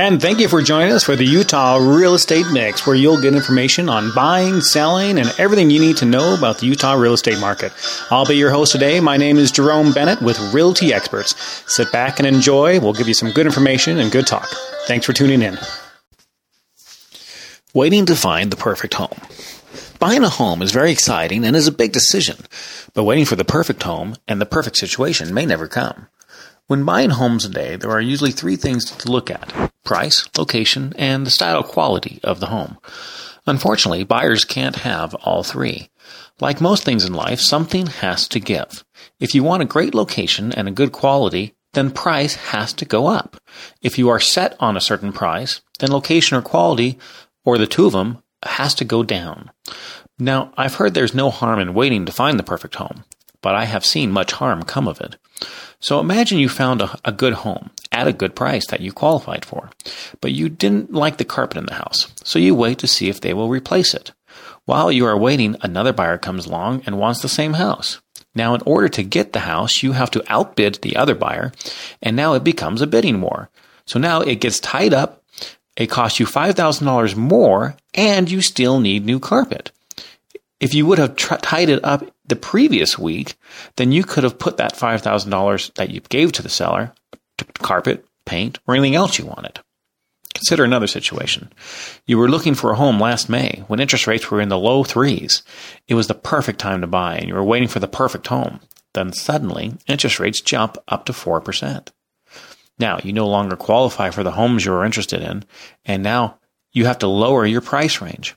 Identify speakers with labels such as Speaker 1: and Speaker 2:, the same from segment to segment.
Speaker 1: And thank you for joining us for the Utah Real Estate Mix, where you'll get information on buying, selling, and everything you need to know about the Utah real estate market. I'll be your host today. My name is Jerome Bennett with Realty Experts. Sit back and enjoy. We'll give you some good information and good talk. Thanks for tuning in.
Speaker 2: Waiting to find the perfect home. Buying a home is very exciting and is a big decision, but waiting for the perfect home and the perfect situation may never come. When buying homes today, there are usually three things to look at price, location, and the style quality of the home. Unfortunately, buyers can't have all three. Like most things in life, something has to give. If you want a great location and a good quality, then price has to go up. If you are set on a certain price, then location or quality, or the two of them, has to go down. Now, I've heard there's no harm in waiting to find the perfect home, but I have seen much harm come of it. So imagine you found a, a, good home at a good price that you qualified for, but you didn't like the carpet in the house, so you wait to see if they will replace it. While you are waiting, another buyer comes along and wants the same house. Now, in order to get the house, you have to outbid the other buyer, and now it becomes a bidding war. So now it gets tied up, it costs you $5,000 more, and you still need new carpet. If you would have tied it up the previous week, then you could have put that $5,000 that you gave to the seller to carpet, paint, or anything else you wanted. Consider another situation. You were looking for a home last May when interest rates were in the low threes. It was the perfect time to buy and you were waiting for the perfect home. Then suddenly, interest rates jump up to 4%. Now, you no longer qualify for the homes you are interested in, and now you have to lower your price range.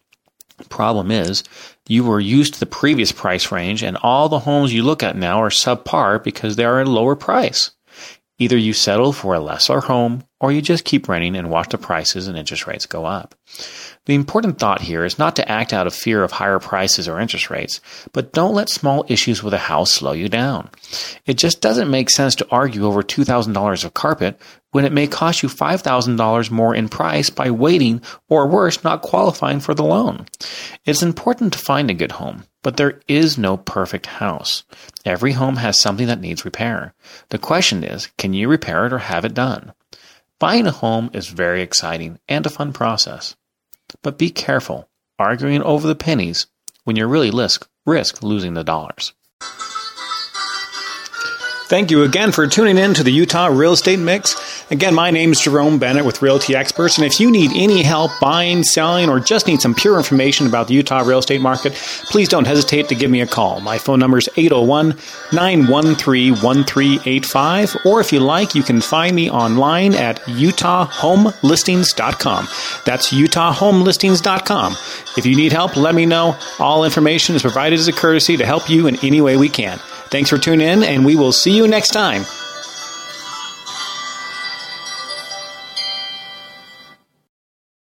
Speaker 2: Problem is, you were used to the previous price range, and all the homes you look at now are subpar because they are at a lower price. Either you settle for a lesser home, or you just keep renting and watch the prices and interest rates go up. The important thought here is not to act out of fear of higher prices or interest rates, but don't let small issues with a house slow you down. It just doesn't make sense to argue over $2,000 of carpet when it may cost you $5,000 more in price by waiting or worse, not qualifying for the loan. It's important to find a good home, but there is no perfect house. Every home has something that needs repair. The question is, can you repair it or have it done? Buying a home is very exciting and a fun process. But be careful arguing over the pennies when you really risk, risk losing the dollars.
Speaker 1: Thank you again for tuning in to the Utah Real Estate Mix. Again, my name is Jerome Bennett with Realty Experts, and if you need any help buying, selling, or just need some pure information about the Utah real estate market, please don't hesitate to give me a call. My phone number is 801 913 1385, or if you like, you can find me online at utahhomelistings.com. That's utahhomelistings.com. If you need help, let me know. All information is provided as a courtesy to help you in any way we can. Thanks for tuning in, and we will see you next time